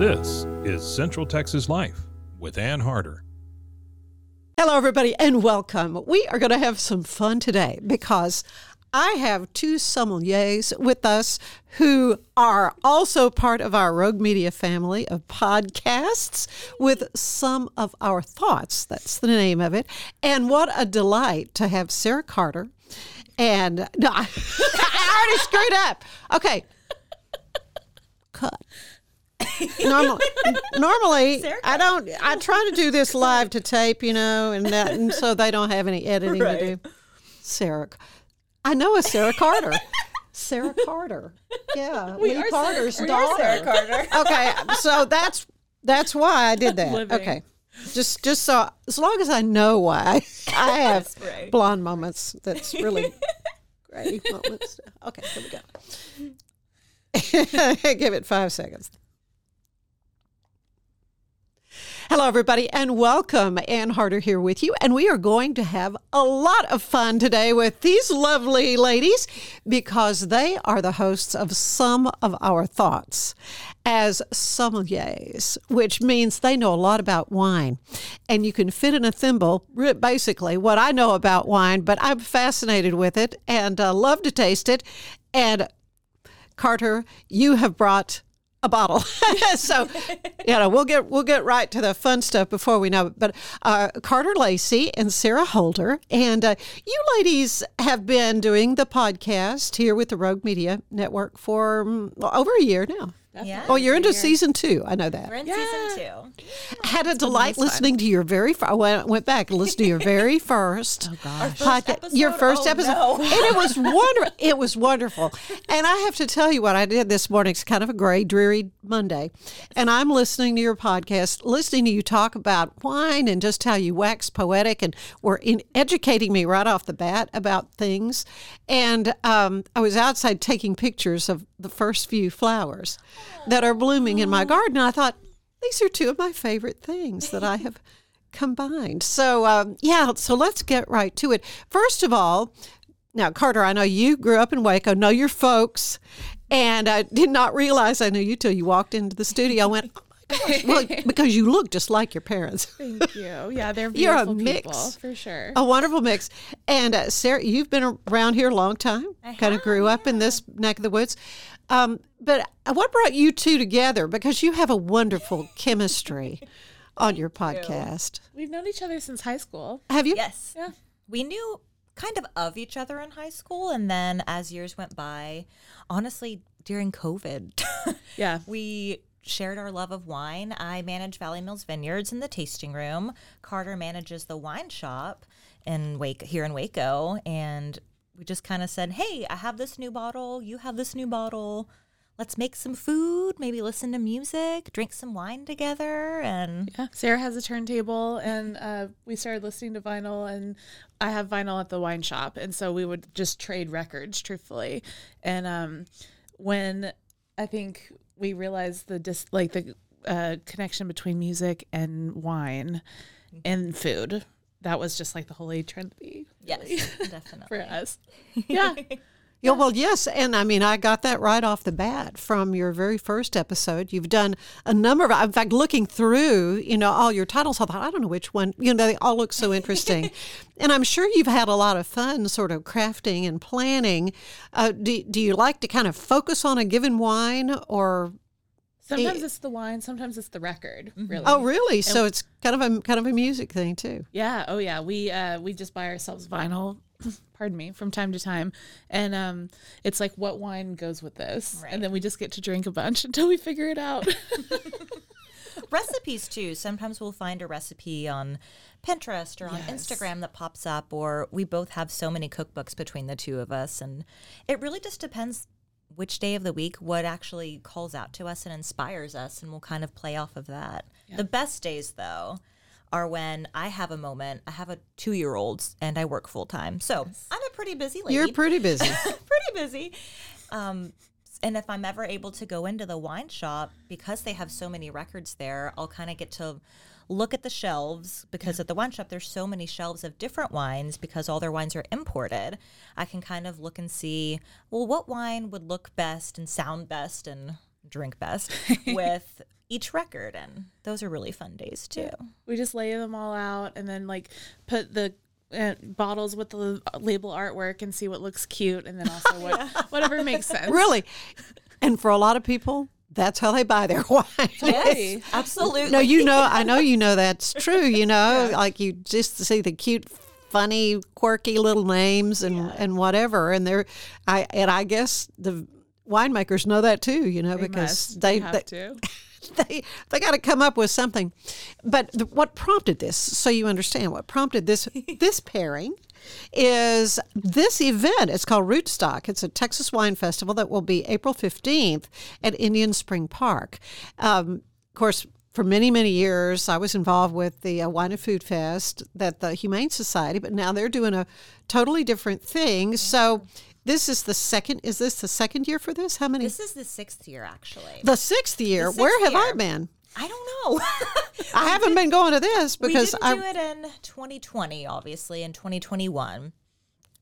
This is Central Texas Life with Ann Harder. Hello, everybody, and welcome. We are going to have some fun today because I have two sommeliers with us who are also part of our Rogue Media family of podcasts with Somm of our Thoughts. That's the name of it. And what a delight to have Sarah Carter and no, I, I already screwed up. Okay. Cut. Normally, normally I don't. I try to do this live to tape, you know, and, that, and so they don't have any editing to do. Sarah, I know a Sarah Carter. Sarah Carter. Yeah, We Lee are Carter's Sarah, we are daughter. Sarah Carter. okay, so that's that's why I did that. Living. Okay, just just so as long as I know why I have right. blonde moments. That's really great moments. Okay, here we go. Give it five seconds. Hello, everybody, and welcome. Ann Harder here with you. And we are going to have a lot of fun today with these lovely ladies because they are the hosts of Somm of our Thoughts as sommeliers, which means they know a lot about wine. And you can fit in a thimble, basically, what I know about wine, but I'm fascinated with it and uh, love to taste it. And Carter, you have brought a bottle. so, you know, we'll get we'll get right to the fun stuff before we know it. But uh, Carter Lacey and Sarah Holder, and uh, you ladies have been doing the podcast here with the Rogue Media Network for um, over a year now. Yeah. Oh, you're into season two. I know that. We're in season two. Had a delight listening to your very. Fir- I went, went back and listened to your very first. oh Our first podcast, your episode? first Oh, episode, no. and it was wonderful. It was wonderful, and I have to tell you what I did this morning. It's kind of a gray, dreary Monday, and I'm listening to your podcast, listening to you talk about wine and just how you wax poetic, and were in educating me right off the bat about things. And um, I was outside taking pictures of the first few flowers that are blooming in my garden. I thought these are two of my favorite things that I have combined. So, um, yeah, so let's get right to it. First of all, now, Carter, I know you grew up in Waco, know your folks, and I did not realize I knew you till you walked into the studio. I went, well, because you look just like your parents. Thank you. Yeah, they're You're a beautiful mix. people for sure. A wonderful mix. And uh, Sarah, you've been around here a long time. I kind of grew up in this neck of the woods. Um, but what brought you two together? Because you have a wonderful chemistry on your podcast. We've known each other since high school. Have you? Yes. Yeah. We knew kind of of each other in high school. And then as years went by, honestly, during COVID, Yeah. we shared our love of wine. I manage Valley Mills Vineyards in the tasting room. Carter manages the wine shop in Wake here in Waco. And we just kind of said, hey, I have this new bottle. You have this new bottle. Let's make some food, maybe listen to music, drink some wine together. And Yeah. Sarah has a turntable and uh, we started listening to vinyl and I have vinyl at the wine shop. And so we would just trade records truthfully. And um, when I think we realized the dis- like the uh, connection between music and wine and food, that was just like the holy trinity yes, definitely. for us. Yeah. Yeah, well, yes. And I mean, I got that right off the bat from your very first episode. You've done a number of, in fact, looking through, you know, all your titles, I thought, I don't know which one, you know, they all look so interesting. and I'm sure you've had a lot of fun sort of crafting and planning. Uh, do, do you like to kind of focus on a given wine or? Sometimes it's the wine, sometimes it's the record. Really. Oh, really? So it's kind of a kind of a music thing too. Yeah. Oh, yeah. We uh, we just buy ourselves vinyl. pardon me, from time to time, and um, it's like what wine goes with this, Right. and then we just get to drink a bunch until we figure it out. recipes too. Sometimes we'll find a recipe on Pinterest or on Yes. Instagram that pops up, or we both have so many cookbooks between the two of us, and it really just depends which day of the week what actually calls out to us and inspires us, and we'll kind of play off of that. The best days though are when I have a moment. I have a two-year-old and I work full time, so I'm a pretty busy lady You're pretty busy. pretty busy. Um, and if I'm ever able to go into the wine shop, because they have so many records there, I'll kind of get to look at the shelves because at the wine shop there's so many shelves of different wines because all their wines are imported. I can kind of look and see, well, what wine would look best and sound best and drink best with each record, and those are really fun days too. we just lay them all out and then like put the uh, bottles with the label artwork and see what looks cute, and then also what whatever makes sense. really. And for a lot of people, that's how they buy their wine. Yes. Absolutely. No, you know, I know you know that's true. You know, like you just see the cute, funny, quirky little names and and whatever, and they're, I and I guess the winemakers know that too. You know, They because must. they have they, to. they they got to come up with something. But the, what prompted this, so you understand, what prompted this this pairing is this event. It's called Rootstock. It's a Texas wine festival that will be April fifteenth at Indian Spring Park. Um, of course. For many, many years, I was involved with the uh, Wine and Food Fest that the Humane Society, but now they're doing a totally different thing. So, this is the second. Is this the second year for this? How many? This is the sixth year, actually. the sixth year. sixth Where have I been? I don't know. I haven't been going to this because I do it in 2020, obviously, in 2021.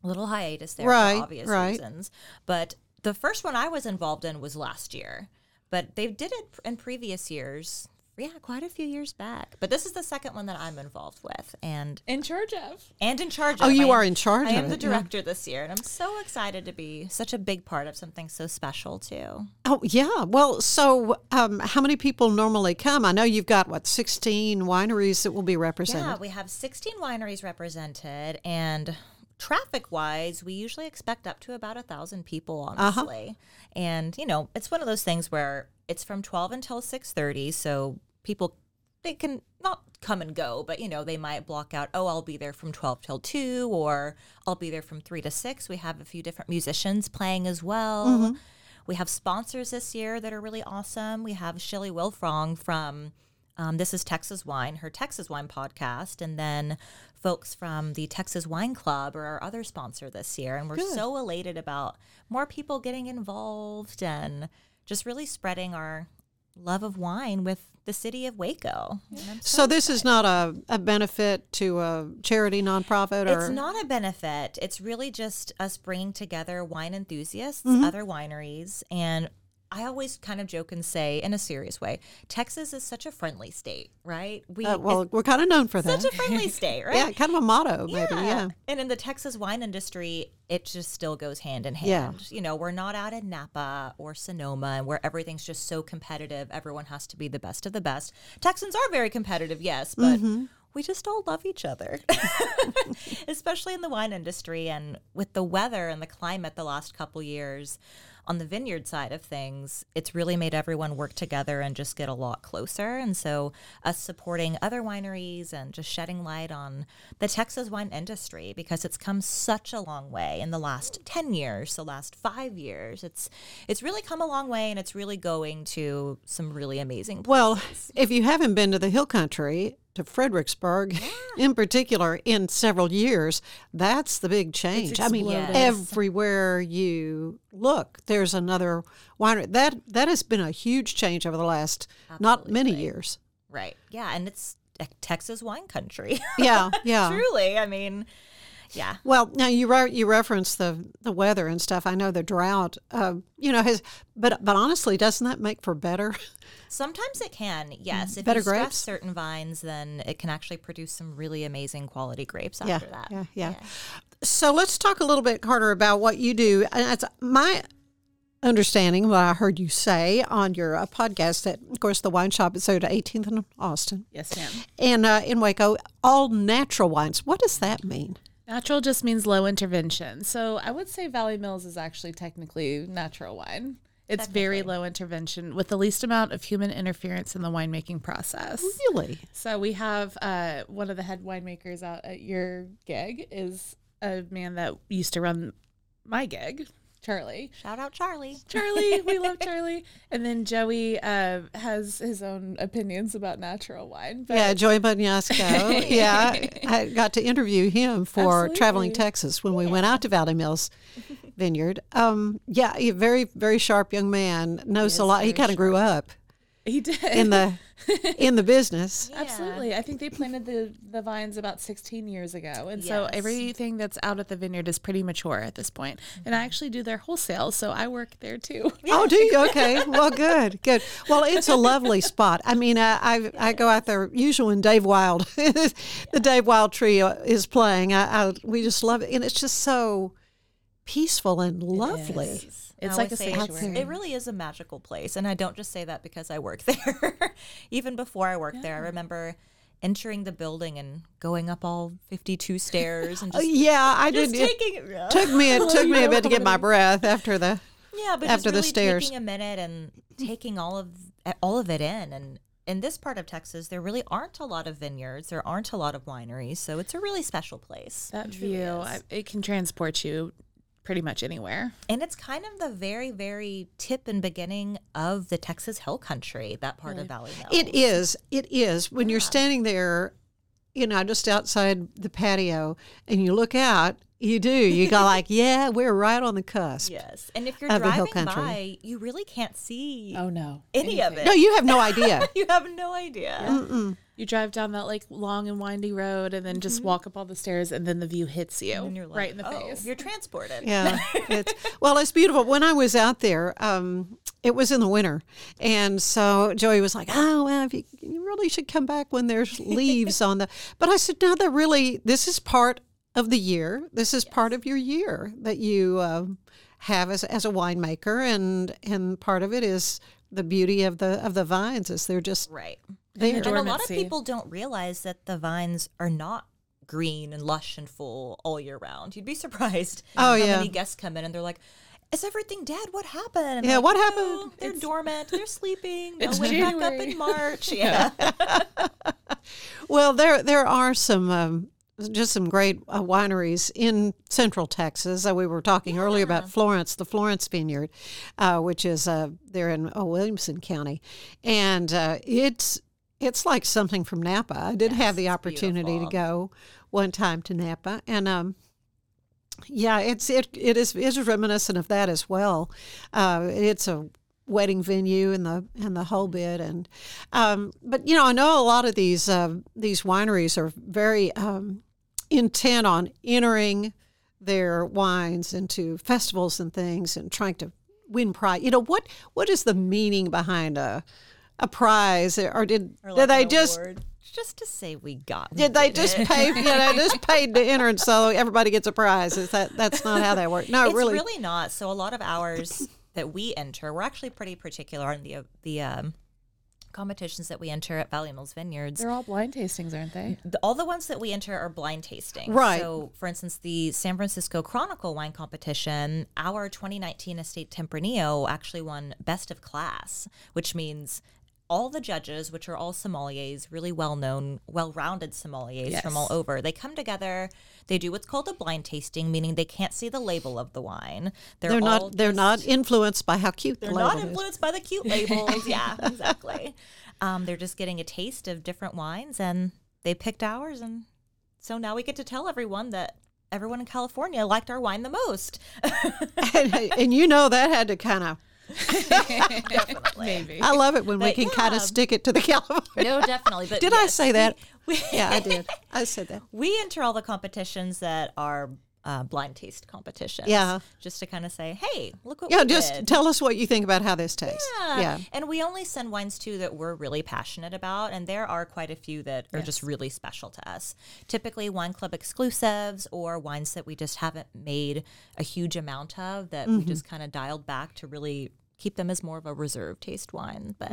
A little hiatus there Right, for obvious right. reasons. But the first one I was involved in was last year. But they did it in previous years. Yeah, quite a few years back. But this is the second one that I'm involved with and In charge of. and in charge of Oh, of. you I are am- in charge I am the it, yeah. director this year, and I'm so excited to be such a big part of something so special too. oh yeah. Well, so um, how many people normally come? I know you've got what sixteen wineries that will be represented. Yeah, we have 16 wineries represented, and traffic wise, we usually expect up to about a thousand people, Uh-huh. honestly. And you know, it's one of those things where it's from 12 until 6:30, so people they can not come and go, but you know, they might block out, oh, I'll be there from 12 till 2 or I'll be there from 3 to 6. We have a few different musicians playing as well. We have sponsors this year that are really awesome. We have Shelly Wilfong from um, This is Texas Wine, her Texas Wine podcast, and then folks from the Texas Wine Club are our other sponsor this year. And we're so elated about more people getting involved and just really spreading our love of wine with the city of Waco. And I'm so this is not a, a benefit to a charity nonprofit or It's not a benefit. It's really just us bringing together wine enthusiasts, Mm-hmm. other wineries, and I always kind of joke and say, in a serious way, Texas is such a friendly state, right? We Uh, well, we're kind of known for that. such a friendly state, right? Yeah, kind of a motto, maybe. Yeah. And in the Texas wine industry, it just still goes hand in hand. Yeah. You know, we're not out in Napa or Sonoma where everything's just so competitive. Everyone has to be the best of the best. Texans are very competitive, yes, but Mm-hmm. we just all love each other, especially in the wine industry and with the weather and the climate the last couple years. On the vineyard side of things, it's really made everyone work together and just get a lot closer. And so, us supporting other wineries and just shedding light on the Texas wine industry because it's come such a long way in the last 10 years, the last five years. It's, it's really come a long way and it's really going to some really amazing places. Well, if you haven't been to the Hill Country, to Fredericksburg in particular, in several years, that's the big change. I mean, exploded. everywhere you look, there's another winery. That that has been a huge change over the last not many years. Right. Yeah. And it's a Texas wine country. Yeah, yeah. Truly. I mean, Yeah. Well, now you re- you reference the the weather and stuff. I know the drought, uh, you know, has but but honestly, doesn't that make for better? Sometimes it can, yes. If Better you stress grapes? certain vines, then it can actually produce some really amazing quality grapes yeah, after that. yeah, yeah, So let's talk a little bit, Carter, about what you do. And it's my understanding, what I heard you say on your uh, podcast, that of course the wine shop is out at 18th and Austin, Yes, ma'am. and uh, in Waco, all natural wines. What does that mean? Natural just means low intervention. So I would say Valley Mills is actually technically natural wine. It's very low intervention with the least amount of human interference in the winemaking process. Really? So we have uh, one of the head winemakers out at your gig is a man that used to run my gig, Charlie. Shout out Charlie. Charlie, we love Charlie. And then Joey uh, has his own opinions about natural wine. But Yeah, Joey Bunyasco. yeah, I got to interview him for Traveling Texas when we went out to Valley Mills Vineyard. Um, yeah, a very very sharp young man knows a lot. He kind of grew up he did. in the in the business. Absolutely. I think they planted the, the vines about 16 years ago. And so everything that's out at the vineyard is pretty mature at this point. And I actually do their wholesale, so I work there too. Oh, do you? Okay. Well, good, good. Well, it's a lovely spot. I mean, uh, I I go out there usually when Dave Wild, the Dave Wild trio is playing. I, I we just love it, and it's just so peaceful and lovely. It's like a sanctuary. It really is a magical place. And I don't just say that because I work there. Even before I worked there, I remember entering the building and going up all 52 stairs and Uh, just, yeah, I just did. It taking it. yeah. took me it took me a bit to get my breath after the. Yeah, but after just the stairs. taking a minute and taking all of all of it in. And in this part of Texas, there really aren't a lot of vineyards. There aren't a lot of wineries, so it's a really special place. That view, I, it can transport you pretty much anywhere. And it's kind of the very, very tip and beginning of the Texas Hill Country, that part of Valley Mills. It is. It is when you're standing there, you know, just outside the patio, and you look out. You do. You go like, yeah, we're right on the cusp. Yes. And if you're Of hill driving country. by, you really can't see Oh, no. any of it. No, you have no idea. you have no idea. You drive down that like long and windy road and then just walk up all the stairs and then the view hits you And you're like, right in the oh, face. You're transported. Yeah. It's, well, it's beautiful. When I was out there, um, it was in the winter. And so Joey was like, oh, well, if you, you really should come back when there's leaves on the. But I said, no, that really, this is part of the year. This is part of your year that you um, have as, as a winemaker. And, and part of it is the beauty of the of the vines is they're just Right. There. And a lot of people don't realize that the vines are not green and lush and full all year round. You'd be surprised Oh, how yeah. many guests come in and they're like, is everything dead? What happened? And Yeah, like, what "No, happened?" They're dormant. They're sleeping. They'll It's wake back up in March. Yeah. Well, there there are some um, just some great uh, wineries in Central Texas. Uh, we were talking earlier about Florence, the Florence Vineyard, uh, which is uh, there in uh, Williamson County, and uh, it's it's like something from Napa. I did have the opportunity to go one time to Napa, and um, yeah, it's it it is is reminiscent of that as well. Uh, it's a wedding venue and the and the whole bit and um, but you know I know a lot of these uh, these wineries are very um, intent on entering their wines into festivals and things and trying to win prize. You know what what is the meaning behind a a prize or did Or did they just award. just to say we got did they just pay you know just paid to enter and so everybody gets a prize? Is that that's not how that works? No, really it's really. really not. So a lot of hours that we enter, we're actually pretty particular on the the um, competitions that we enter at Valley Mills Vineyards. They're all blind tastings, aren't they? The, all the ones that we enter are blind tasting. Right. So, for instance, the San Francisco Chronicle wine competition, our 2019 Estate Tempranillo actually won best of class, which means all the judges, which are all sommeliers, really well known, well rounded sommeliers from all over, they come together. They do what's called a blind tasting, meaning they can't see the label of the wine. They're, They're not. They're not influenced by how cute they're the not label is. influenced by the cute labels. yeah, exactly. Um, they're just getting a taste of different wines, and they picked ours, and so now we get to tell everyone that everyone in California liked our wine the most. and, and you know that had to kind of. Maybe. I love it when we But can kind of stick it to the California. no, definitely. But Did I say that? yeah, I did. I said that. we enter all the competitions that are uh, blind taste competitions. Yeah. Just to kind of say, hey, look what Yeah, just did. tell us what you think about how this tastes. Yeah. Yeah. And we only send wines too that we're really passionate about. And there are quite a few that are just really special to us. Typically, wine club exclusives or wines that we just haven't made a huge amount of that we just kind of dialed back to really keep them as more of a reserve taste wine. But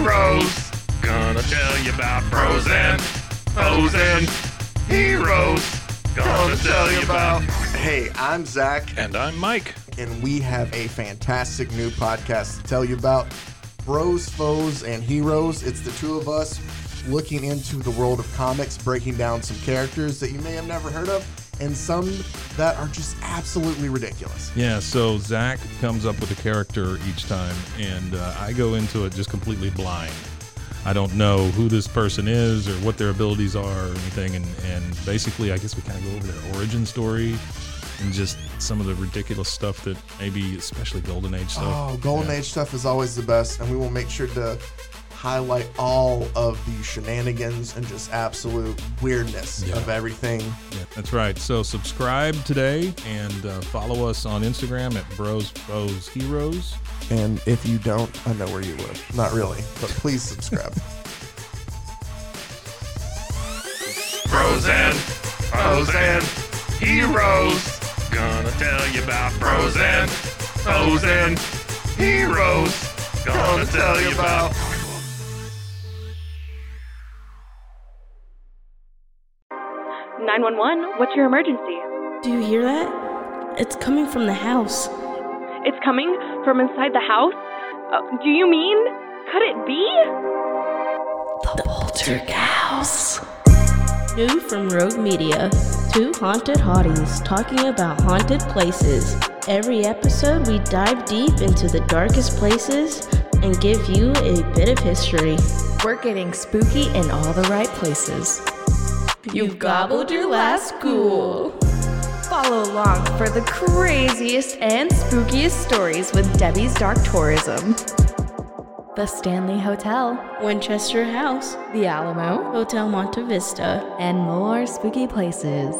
Heroes. Gonna tell you about foes and heroes. Gonna tell you about. Hey, I'm Zach, And I'm Mike. and we have a fantastic new podcast to tell you about Bros, Foes, and Heroes. It's the two of us looking into the world of comics, breaking down some characters that you may have never heard of, and some that are just absolutely ridiculous. Yeah, so Zach comes up with a character each time, and uh, I go into it just completely blind. I don't know who this person is or what their abilities are or anything, and, and basically, I guess we kind of go over their origin story and just some of the ridiculous stuff that maybe, especially Golden Age stuff. Oh, Golden Yeah. Age stuff is always the best, and we will make sure to highlight all of the shenanigans and just absolute weirdness Yeah. of everything. Yeah, that's right. So subscribe today and uh, follow us on Instagram at Bros Foes Heroes. And if you don't, I know where you live. Not really, but please subscribe. Bros and foes and heroes. Gonna tell you about bros and foes and heroes. Gonna tell you about. 911, what's your emergency? Do you hear that? It's coming from the house. It's coming from inside the house? Uh, do you mean? Could it be? The Poltergeist. New from Rogue Media. Two haunted hotties talking about haunted places. Every episode, we dive deep into the darkest places and give you a bit of history. We're getting spooky in all the right places. You've gobbled your last ghoul. Follow along for the craziest and spookiest stories with Debbie's Dark Tourism. The Stanley Hotel, Winchester House, The Alamo, Hotel Monte Vista. and more spooky places.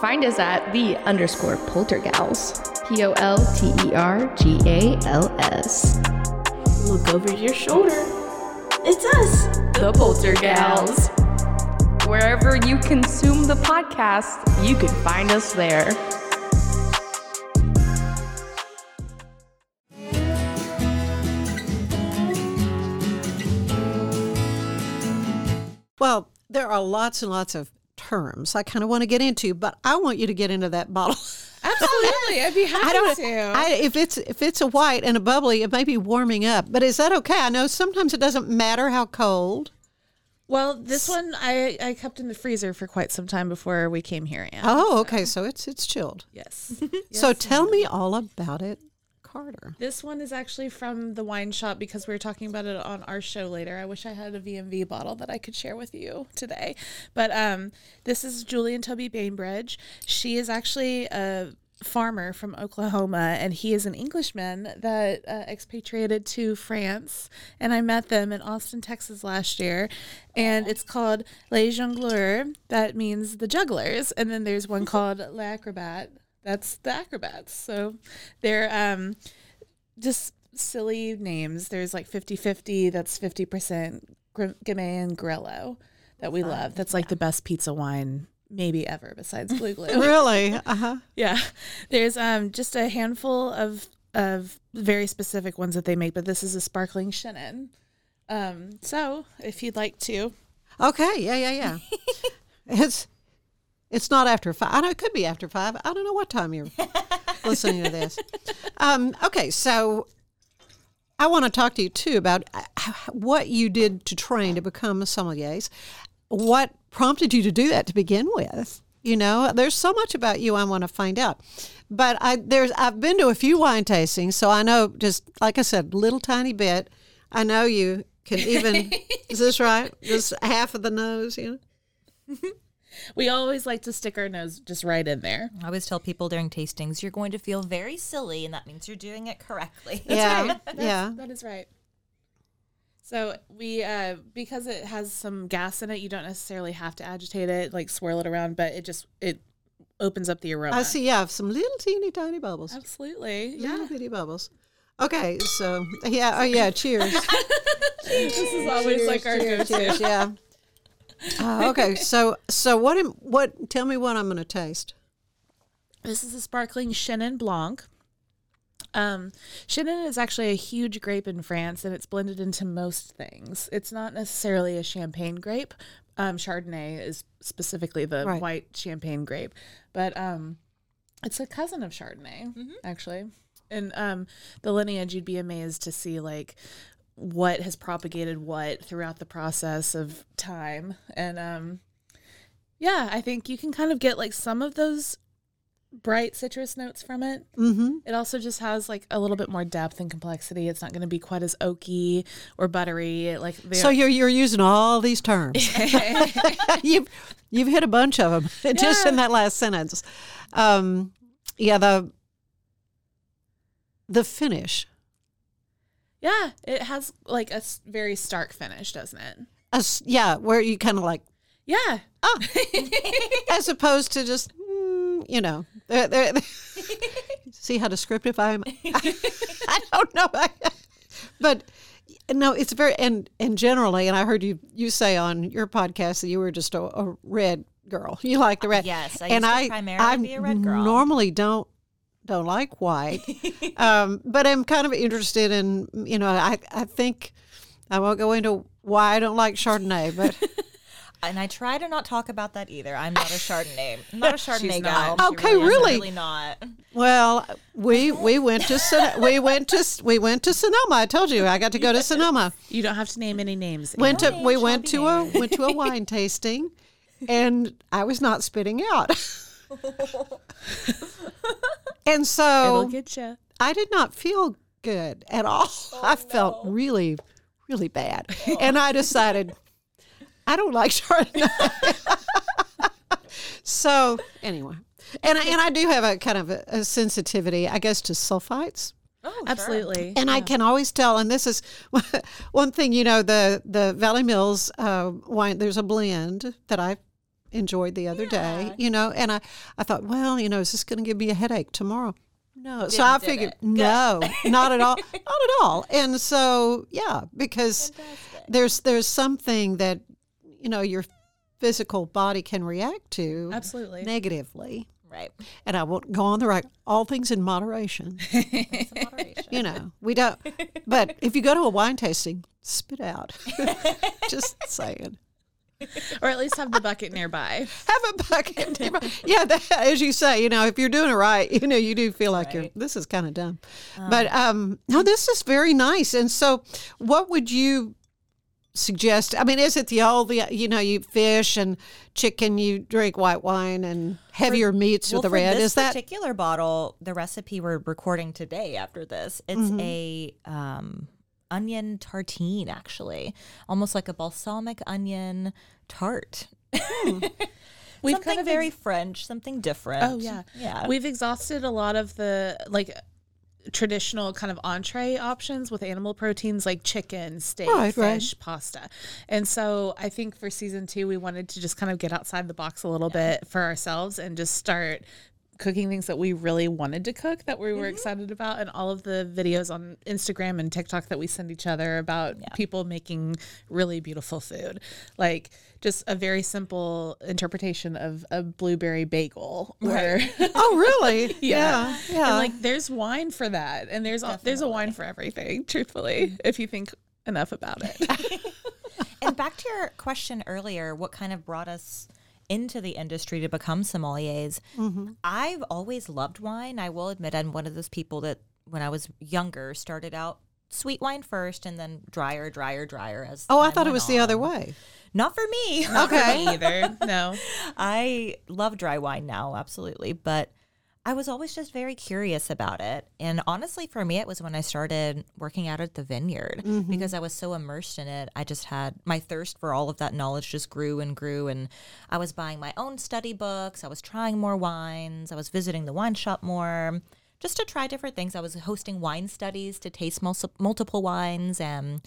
Find us at the underscore poltergals. P O L T E R G A L S. Look over your shoulder. It's us, The Poltergals. Wherever you consume the podcast, you can find us there. Well, there are lots and lots of terms I kind of want to get into, but I want you to get into that bottle. Absolutely. I'd be happy I don't. to. I, if it's if it's a white and a bubbly, it may be warming up. But is that okay? I know sometimes it doesn't matter how cold. Well, this one I, I kept in the freezer for quite some time before we came here. Anne. Oh, okay. So it's it's chilled. Yes. so tell me all about it, Carter. This one is actually from the wine shop because we were talking about it on our show later. I wish I had a VMV bottle that I could share with you today. But um, this is Julie and Toby Bainbridge. She is actually a farmer from Oklahoma, and he is an Englishman that uh, expatriated to France. And I met them in Austin, Texas last year. And it's called Les Jongleurs, that means the jugglers. And then there's one called L'Acrobat, that's the acrobats. So they're um, just silly names. There's like 50 50, that's 50% Gamay and Grolleau that we love. That's like the best pizza wine maybe ever besides Blue Glue. really? Uh huh. Yeah. There's um just a handful of of very specific ones that they make, but this is a sparkling Chenin. Um, so if you'd like to. Okay. Yeah. Yeah. Yeah. it's it's not after five. I know it could be after five. I don't know what time you're listening to this. Um, okay. So I want to talk to you too about uh, what you did to train to become a sommelier. What prompted you to do that to begin with? You know, there's so much about you I want to find out. But I there's I've been to a few wine tastings, so I know just like I said, little tiny bit. I know you can even is this right? Just half of the nose, you know? we always like to stick our nose just right in there. I always tell people during tastings, you're going to feel very silly, and that means you're doing it correctly. That's Yeah, right. That's- yeah. That is right. So we uh because it has some gas in it, you don't necessarily have to agitate it, like swirl it around, but it just it opens up the aroma. I see have some little teeny tiny bubbles. Absolutely. Little Yeah. bitty bubbles. Okay, so yeah, oh yeah, cheers. this is always like our cheers, go-to. cheers, yeah. Uh, okay, so so what am what tell me what I'm going to taste. This is a sparkling Chenin Blanc. Um, Chenin is actually a huge grape in France, and it's blended into most things. It's not necessarily a champagne grape. Um, Chardonnay is specifically the Right. white champagne grape, but um, it's a cousin of Chardonnay, actually. And um, the lineage, you'd be amazed to see like what has propagated what throughout the process of time. And um, yeah, I think you can kind of get like some of those bright citrus notes from it. Mm-hmm. It also just has like a little bit more depth and complexity. It's not going to be quite as oaky or buttery. Like So you're you're using all these terms. you've you've hit a bunch of them just in that last sentence. Um, yeah, the the finish, yeah, it has like a very stark finish, doesn't it? As- yeah, where you kind of like Yeah. oh, as opposed to just you know, they're, they're, see how descriptive I am. I don't know, but no, it's very and and generally, and I heard you you say on your podcast that you were just a, a red girl. You like the red. Yes, I and used to I primarily I be a red girl. normally don't don't like white, um, but I'm kind of interested in you know I I think I won't go into why I don't like Chardonnay, but And I try to not talk about that either. I'm not a Chardonnay. I'm not a Chardonnay She's gal. not. Okay, is. I'm really? really not. Well, we we went to Son- we went to we went to Sonoma. I told you I got to go to Sonoma. You don't have to name any names. Went to names we went be to a went to a wine tasting, and I was not spitting out. and It'll so get you. I did not feel good at all. Oh, I felt really really bad, and I decided I don't like Chardonnay. so anyway. And I, and I do have a kind of a, a sensitivity, I guess, to sulfites. Oh, Absolutely. And I can always tell, and this is one thing, you know, the the Valley Mills uh, wine. There's a blend that I enjoyed the other day, you know, and I I thought, well, you know, is this going to give me a headache tomorrow? No, so I figured, no, not at all, not at all. And so, yeah, because there's there's something that you know your physical body can react to Absolutely. negatively. Right. And I won't go on the right. All things in moderation. you know, we don't. But if you go to a wine tasting, spit out. Just saying. or at least have the bucket nearby. Have a bucket. nearby. yeah, that, as you say, you know, if you're doing it right, you know, you do feel like you're. This is kind of dumb, but um, no, this is very nice. And so, what would you suggest? I mean, is it the old, the you know, you fish and chicken, you drink white wine and heavier meats well, with the for red? this Is that particular bottle, the recipe we're recording today after this, it's Mm-hmm. a um, onion tartine, actually, almost like a balsamic onion tart. Hmm. We've something kind of very ex- French, something different. Oh yeah, yeah. We've exhausted a lot of the like traditional kind of entree options with animal proteins like chicken, steak, Right, right. fish, pasta. And so I think for season 2 we wanted to just kind of get outside the box a little bit for ourselves and just start cooking things that we really wanted to cook that we were mm-hmm. excited about and all of the videos on Instagram and TikTok that we send each other about people making really beautiful food. Like just a very simple interpretation of a blueberry bagel where Oh, really? yeah. Yeah. yeah. And like there's wine for that. And there's a, there's a wine for everything, truthfully, if you think enough about it. and back to your question earlier, what kind of brought us into the industry to become sommeliers? Mm-hmm. I've always loved wine. I will admit, I'm one of those people that when I was younger started out sweet wine first and then drier, drier, drier as oh, I time thought it went was the other way. Not for me. Me either. No. I love dry wine now, absolutely. But I was always just very curious about it. And honestly, for me, it was when I started working out at the vineyard mm-hmm. because I was so immersed in it. I just had my thirst for all of that knowledge just grew and grew. And I was buying my own study books. I was trying more wines. I was visiting the wine shop more just to try different things. I was hosting wine studies to taste mul- multiple wines. And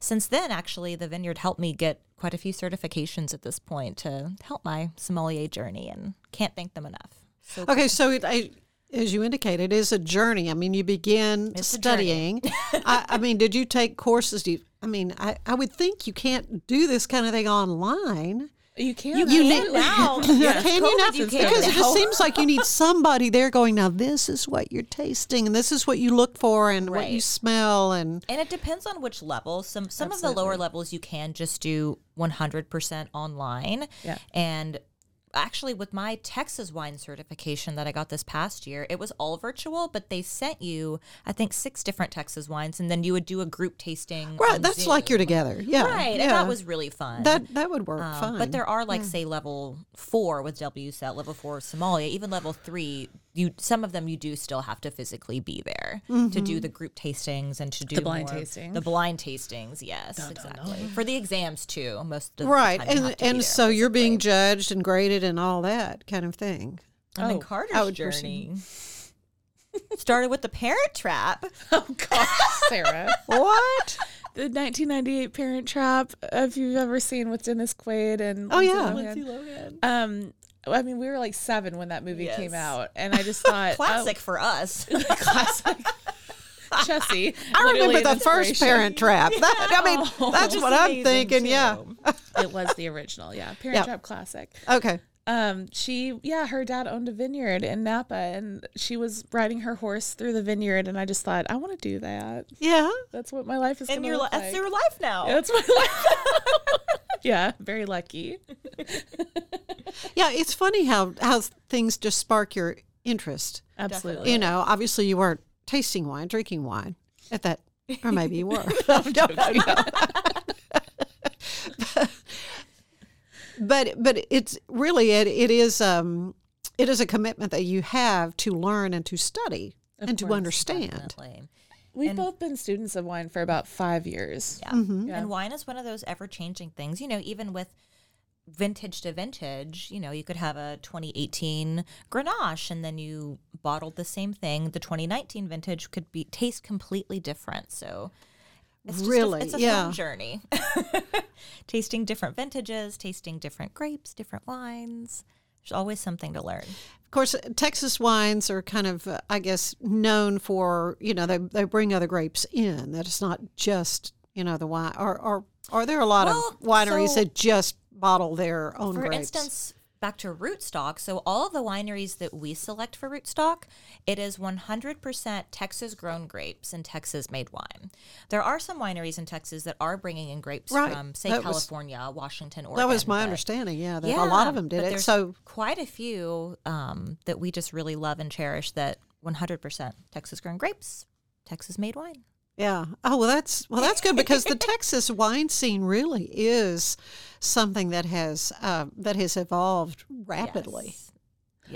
since then, actually, the vineyard helped me get quite a few certifications at this point to help my sommelier journey, and can't thank them enough. So Okay, so it, I, as you indicated, it is a journey. I mean, you begin It's studying. I, I mean, did you take courses? Do you, I mean, I, I would think you can't do this kind of thing online. You can't. You You can need- now. Can Yes, you COVID, not? you can because it just seems like you need somebody there going, now this is what you're tasting and this is what you look for and what you smell and And it depends on which level. Some some of the lower levels you can just do 100% online. Yeah. And actually with my Texas wine certification that I got this past year, it was all virtual, but they sent you I think six different Texas wines and then you would do a group tasting. right. That's like you're together. Yeah. Right. Yeah. And that was really fun. that that would work Um, fine. But there are like say level four with WSET, level four sommelier, even level three. You some of them you do still have to physically be there to do the group tastings and to do the blind more- tasting. The blind tastings, yes, exactly. For the exams too, most of right the time you and have to be and there so you're being judged and graded and all that kind of thing. And then Oh, Carter's I would journey started with the Parent Trap. Oh gosh, Sarah. What? the 1998 Parent Trap, if you've ever seen with Dennis Quaid and Oh, Lindsay yeah. Lohan. Lohan. Um, I mean, we were like seven when that movie came out, and I just thought, Classic for us. oh, classic. Chessie. I remember the first. Parent Trap. That, I mean, that's what I'm amazing, thinking. Yeah. It was the original, yeah. Parent Yeah. Trap classic. Okay. Um, she, yeah, her dad owned a vineyard in Napa, and she was riding her horse through the vineyard, and I just thought, I want to do that. Yeah. That's what my life is And your look li- like. that's your life now. Yeah, that's my life. yeah, very lucky. Yeah. It's funny how how things just spark your interest. Absolutely. You know, obviously you weren't tasting wine, drinking wine at that, or maybe you were. No, no, no, no. but but it's really it it is um it is a commitment that you have to learn and to study and to understand. Definitely. We've both been students of wine for about five years. Yeah. Mm-hmm. And wine is one of those ever changing things. You know, even with vintage to vintage, you know, you could have a 2018 Grenache and then you bottled the same thing. The 2019 vintage could be taste completely different. So it's just a- Really? it's a Yeah. fun journey. tasting different vintages, tasting different grapes, different wines. There's always something to learn. Of course, Texas wines are kind of, uh, I guess, known for you know they they bring other grapes in. That it's not just you know the wine. Or or are there a lot Well, of wineries so- that just bottle their own For grapes? instance, back to rootstock. So all of the wineries that we select for rootstock, it is 100% Texas grown grapes and Texas made wine. There are some wineries in Texas that are bringing in grapes Right. from say That was- California, Washington, Oregon. that was my but- understanding. Yeah, that a lot of them did but it. So quite a few um, that we just really love and cherish that 100% Texas grown grapes, Texas made wine. Yeah. Oh well, that's well that's good because the Texas wine scene really is something that has uh, that has evolved rapidly. Yes.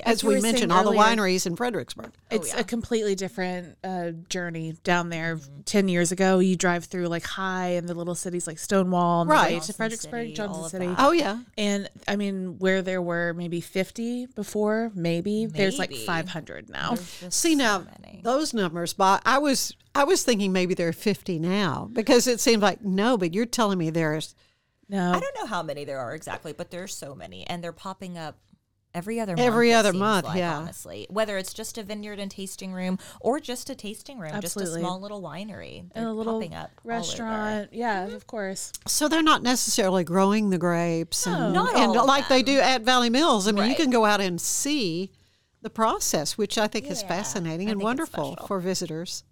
As you we mentioned, all the wineries in Fredericksburg. It's a completely different uh, journey down there. Ten years ago, you drive through like Hye and the little cities like Stonewall and the Right. way to Fredericksburg, City, Johnson City. that. Oh yeah, And I mean, where there were maybe fifty before, maybe, there's like five hundred now. See now those numbers, Bob. I was I was thinking maybe there are fifty now because it seemed like no, but you're telling me there's No, I don't know how many there are exactly, but there's so many, and they're popping up every other month. Every other month, like, yeah. Honestly, whether it's just a vineyard and tasting room or just a tasting room, Absolutely. just a small little winery, and a little popping up all over. restaurant. Yeah, of course. so they're not necessarily growing the grapes and, Not and all of like they do at Valley Mills. I mean, you can go out and see the process, which I think is fascinating I and wonderful for visitors.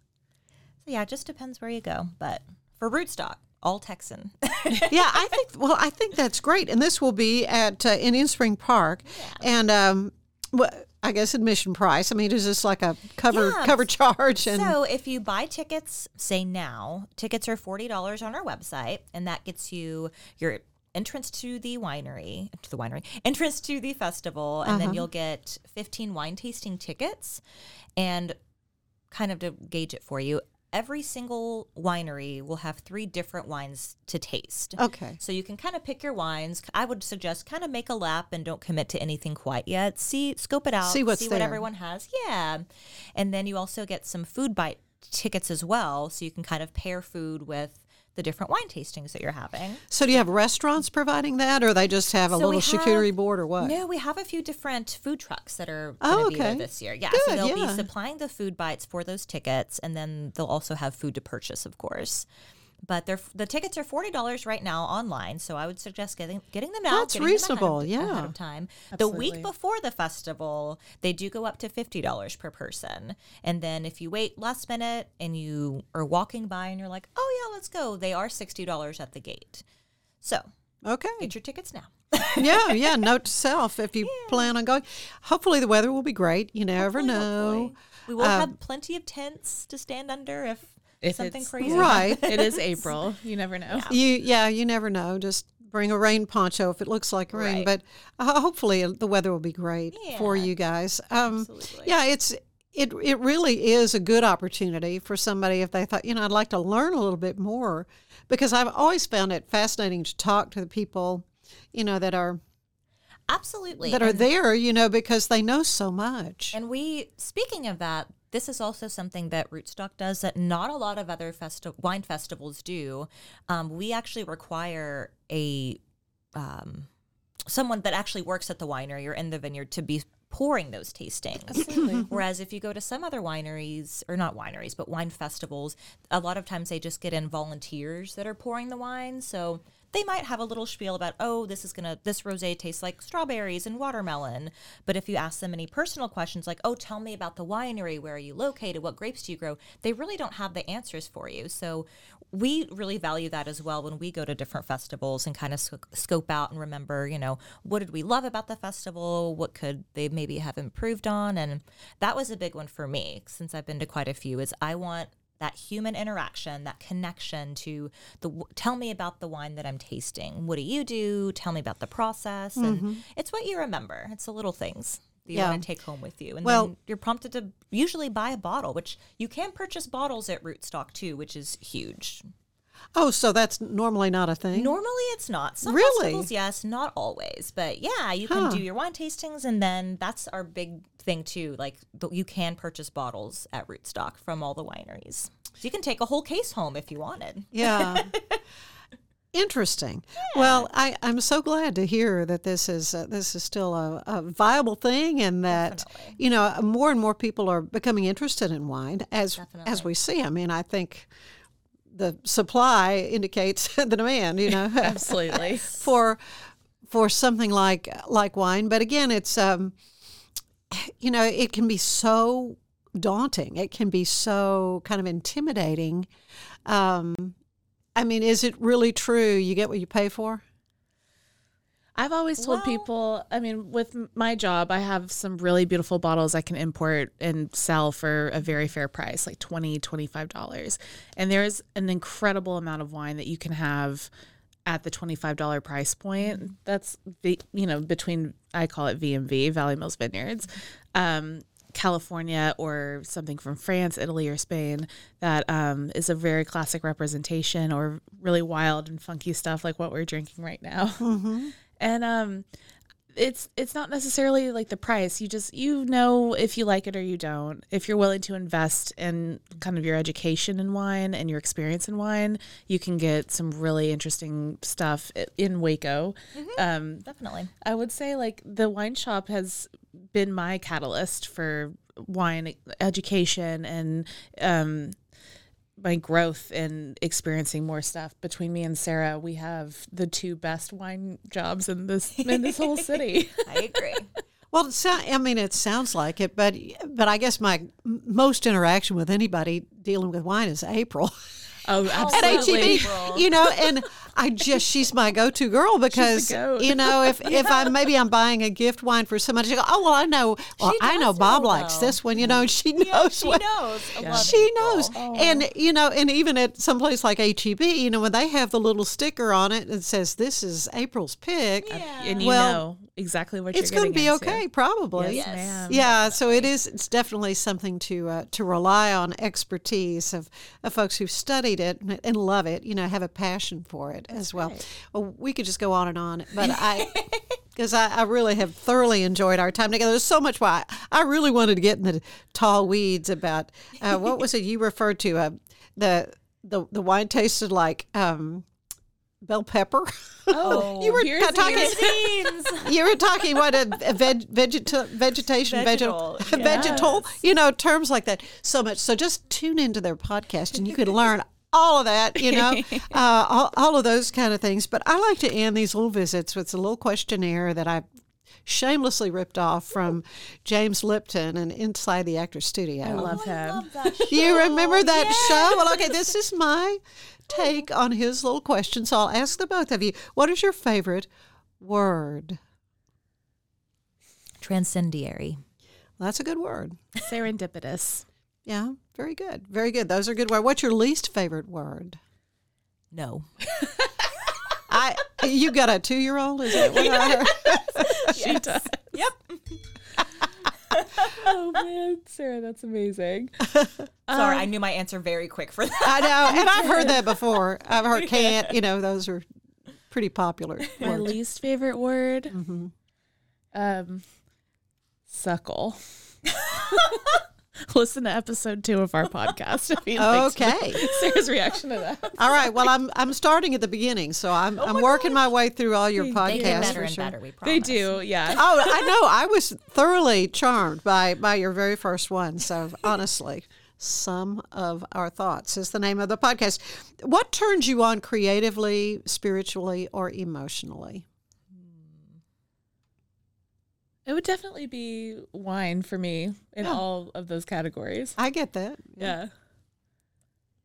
So yeah, it just depends where you go. But for rootstock, all Texan. yeah, I think. Well, I think that's great, and this will be at uh, in Indian Spring Park, and um, well, I guess admission price. I mean, is this like a cover Yeah. cover charge? And so if you buy tickets, say now, tickets are forty dollars on our website, and that gets you your entrance to the winery, to the winery, entrance to the festival, and Uh-huh. then you'll get fifteen wine tasting tickets, and kind of to gauge it for you. Every single winery will have three different wines to taste. Okay. So you can kind of pick your wines. I would suggest kind of make a lap and don't commit to anything quite yet. See, scope it out. See what's see there. what everyone has. Yeah. And then you also get some food bite tickets as well. So you can kind of pair food with the different wine tastings that you're having. So do you have restaurants providing that, or they just have a So little charcuterie board, or what? No, we have a few different food trucks that are Oh, going to be there okay. this year. Yeah, Good, so they'll yeah. be supplying the food bites for those tickets, and then they'll also have food to purchase, of course. But they're, the tickets are forty dollars right now online, so I would suggest getting getting them now. That's them ahead reasonable, yeah. ahead of time. The week before the festival, they do go up to fifty dollars per person, and then if you wait last minute and you are walking by and you're like, "Oh yeah, let's go," they are sixty dollars at the gate. So Okay. get your tickets now. yeah, yeah. Note to self if you plan on going. Hopefully the weather will be great. You never Hopefully, know. hopefully. We will Um, have plenty of tents to stand under if, If something crazy. Right. it is April. You never know. You yeah, you never know. Just bring a rain poncho if it looks like rain. Right. But uh, hopefully the weather will be great for you guys. Um, absolutely. yeah, it's it it really is a good opportunity for somebody if they thought you know I'd like to learn a little bit more because I've always found it fascinating to talk to the people you know that are Absolutely. that are And- there you know because they know so much. And we, speaking of that, this is also something that Rootstock does that not a lot of other festi- wine festivals do. Um, we actually require a um, someone that actually works at the winery or in the vineyard to be pouring those tastings. Whereas if you go to some other wineries, or not wineries, but wine festivals, a lot of times they just get in volunteers that are pouring the wine. So they might have a little spiel about, oh, this is gonna this rosé tastes like strawberries and watermelon. But if you ask them any personal questions like, oh, tell me about the winery, where are you located, what grapes do you grow, they really don't have the answers for you. So we really value that as well when we go to different festivals and kind of sc- scope out and remember, you know, what did we love about the festival? What could they maybe have improved on? And that was a big one for me since I've been to quite a few. Is I want that human interaction, that connection to the tell me about the wine that I'm tasting. What do you do? Tell me about the process. And mm-hmm. it's what you remember. It's the little things that you Yeah. want to take home with you. And Well- then you're prompted to usually buy a bottle, which you can purchase bottles at Rootstock too, which is huge. Oh, so that's normally not a thing. Normally it's not. Some Really? festivals, yes, not always. But yeah, you Huh. can do your wine tastings and then that's our big thing too. Like you can purchase bottles at Rootstock from all the wineries. So you can take a whole case home if you wanted. Yeah. Interesting. Well, I, I'm so glad to hear that this is uh, this is still a, a viable thing, and that Definitely. you know more and more people are becoming interested in wine as as we see. I mean, I think the supply indicates the demand. You know, Absolutely. for for something like like wine. But again, it's um, you know, it can be so daunting. It can be so kind of intimidating. Um, I mean, is it really true? You get what you pay for. I've always told Well- people, I mean, with my job, I have some really beautiful bottles I can import and sell for a very fair price, like $20, $25. And there's an incredible amount of wine that you can have at the $25 price point. That's, the, you know, between, I call it VMV, Valley Mills Vineyards, um, California or something from France, Italy, or Spain that um, is a very classic representation or really wild and funky stuff like what we're drinking right now. Mm-hmm. And um, it's it's not necessarily like the price. You just you know if you like it or you don't. If you're willing to invest in kind of your education in wine and your experience in wine, you can get some really interesting stuff in Waco. Um, Definitely. I would say like the wine shop has been my catalyst for wine education and um, my growth and experiencing more stuff. Between me and Sarah, we have the two best wine jobs in this in this whole city. I agree. Well, sound, I mean, it sounds like it, but but I guess my most interaction with anybody dealing with wine is April. Oh, At absolutely. HEB, you know, and I just she's my go-to girl because you know if if I maybe I'm buying a gift wine for somebody, she go, oh well, I know, well, I know Bob know, likes though. this one, you know, she knows Yeah, she what knows. a lot of she people. knows. Oh. And you know, and even at some place like HEB, you know, when they have the little sticker on it that says this is April's pick, and you well, know exactly what it's you're going to be into. okay, probably. Yes, ma'am. Yeah, so it is. It's definitely something to uh, to rely on expertise of, of folks who've studied it and, and love it. You know, have a passion for it as well. well. We could just go on and on, but I. Because I, I really have thoroughly enjoyed our time together. There's so much why I really wanted to get in the tall weeds about uh, what was it you referred to? Uh, the the the wine tasted like um, bell pepper. Oh, you were here's talking. scenes. You were talking what a, a veg, vegeta, vegetation, Vegetal, vegetal, vegetal, you know, terms like that. So much. So just tune into their podcast and you can learn all of that, you know, uh, all, all of those kind of things. But I like to end these little visits with a little questionnaire that I shamelessly ripped off from James Lipton and Inside the Actor Studio. I love him. You remember that show? Well, okay, this is my take on his little question. So I'll ask the both of you what is your favorite word? Transcendiary. Well, that's a good word. Serendipitous. Yeah, very good. Very good. Those are good words. What's your least favorite word? No. I you got a two year old? Is that what I heard? She does. Yep. Oh man, Sarah, that's amazing. Sorry, I knew my answer very quick for that. I know, and I've heard that before. I've heard can't. You know, those are pretty popular. My words. least favorite word, Mm-hmm. um, suckle. Listen to episode two of our podcast. If you like Okay. Sarah's reaction to that. All right. Well, I'm I'm starting at the beginning, so I'm oh I'm working my way through all your They They podcasts better for and sure. better, we promise. They do, yeah. Oh, I know. I was thoroughly charmed by by your very first one. So honestly, Somm of our Thoughts is the name of the podcast. What turns you on creatively, spiritually, or emotionally? It would definitely be wine for me in all of those categories. I get that. Yeah.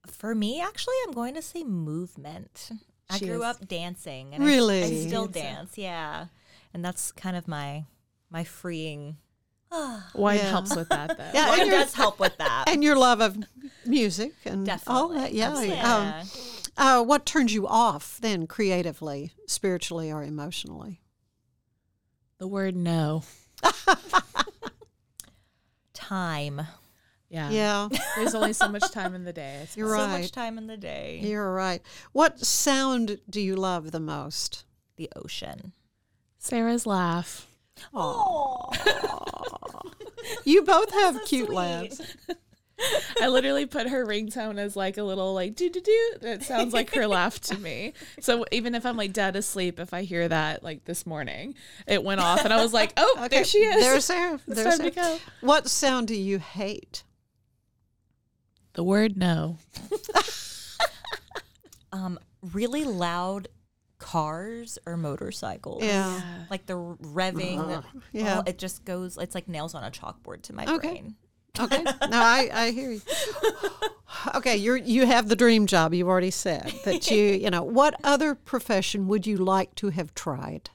For me, actually, I'm going to say movement. I grew is. up dancing, and I- I, still dance. Yeah, and that's kind of my my freeing. Wine Yeah. helps with that, though. Yeah, Wine and your, does help with that. and your love of music and all that. Yeah. Yeah. Um, uh, what turns you off then, creatively, spiritually, or emotionally? The word no. Time. Yeah. Yeah, There's only so much time in the day. I suppose. you're So right. much time in the day. You're right. What sound do you love the most? The ocean. Sarah's laugh. Oh. you both have cute laughs. I literally put her ringtone as like a little like do do do. That sounds like her laugh to me. So even if I'm like dead asleep, if I hear that like this morning, it went off and I was like, oh, there she is. There's Sarah. It's There's time to go. What sound do you hate? The word no. Um, really loud cars or motorcycles. Yeah. Like the revving. Yeah. oh, it just goes. It's like nails on a chalkboard to my Okay. brain. Okay. No, I, I hear you. Okay, you're you have the dream job. You've already said that you you know what other profession would you like to have tried?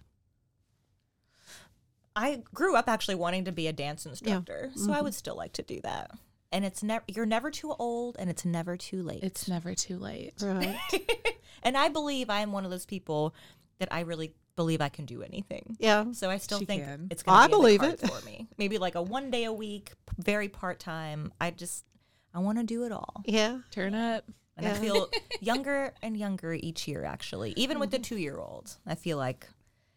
I grew up actually wanting to be a dance instructor, so I mm-hmm. would still like to do that. and it's never you're never too old and it's never too late. It's never too late. Right. and I believe I am one of those people that I really believe I can do anything. Yeah. So I still She think can. it's going I to be believe in the it. for me. Maybe like a one day a week, p- very part time. I just I want to do it all. Yeah. Turn up. And I Yeah. feel younger and younger each year actually. Even with the Mm-hmm. 2-year-old. I feel like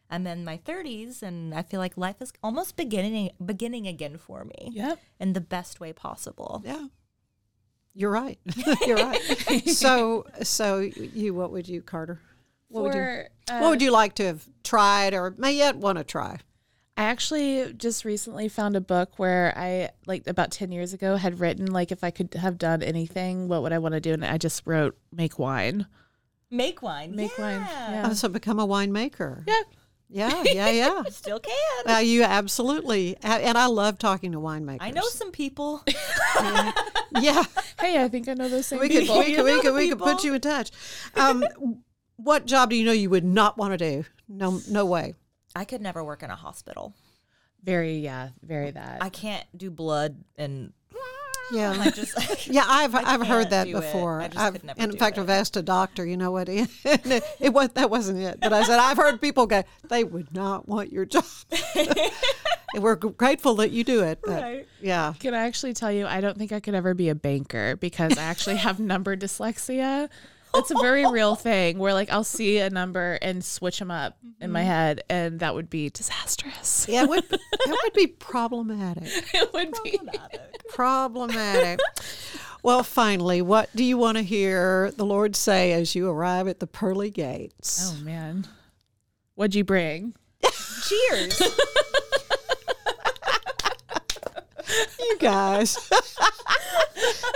I'm in my 30s and I feel like life is almost beginning beginning again for me. Yep. In the best way possible. Yeah. You're right. You're right. so, so you, what would you, Carter? What would you, uh, what would you like to have tried or may yet want to try? I actually just recently found a book where I like about 10 years ago had written like if I could have done anything, what would I want to do? And I just wrote make wine. Make wine. Make wine. Yeah. Yeah. Oh, so become a winemaker. Yeah. Yeah, yeah, yeah. Still can. Uh, you absolutely, and I love talking to winemakers. I know some people. Yeah, Hey, I think I know those same we could, people. we could, we could, we could put you in touch. Um, what job do you know you would not want to do? No, no way. I could never work in a hospital. Very, yeah, very that. I can't do blood and Yeah, I just Yeah, I've I I've heard that before. I just could never and in fact, it. I've asked a doctor. You know what? and it, it was that wasn't it. But I said I've heard people go, they would not want your job. and we're grateful that you do it. But Right. Yeah. Can I actually tell you, I don't think I could ever be a banker because I actually have number dyslexia. It's a very real thing where, like, I'll see a number and switch them up in my mm-hmm. head, and that would be disastrous. Yeah, it would, that would be problematic. it would be. Problematic. well, finally, what do you want to hear the Lord say as you arrive at the pearly gates? Oh man, what'd you bring? cheers. You guys.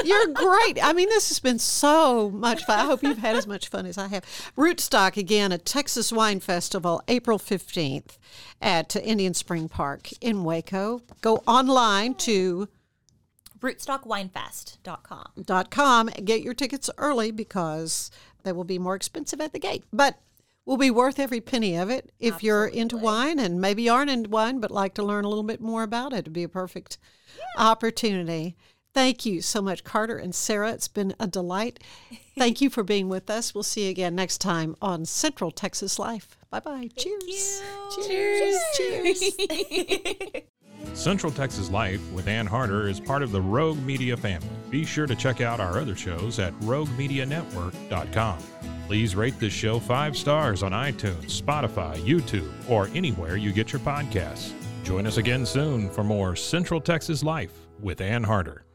You're great. I mean, this has been so much fun. I hope you've had as much fun as I have. Rootstock, again, a Texas Wine Festival, April 15th at Indian Spring Park in Waco. Go online to Rootstockwinefest.com. com. Get your tickets early because they will be more expensive at the gate, but will be worth every penny of it. If you're into wine and maybe aren't into wine but like to learn a little bit more about it, it'd be a perfect opportunity. Thank you so much, Carter and Sarah. It's been a delight. Thank you for being with us. We'll see you again next time on Central Texas Life. Bye bye. Cheers. Cheers. Cheers. Central Texas Life with Ann Harder is part of the Rogue Media family. Be sure to check out our other shows at roguemedianetwork.com. Please rate this show five stars on iTunes, Spotify, YouTube, or anywhere you get your podcasts. Join us again soon for more Central Texas Life with Ann Harder.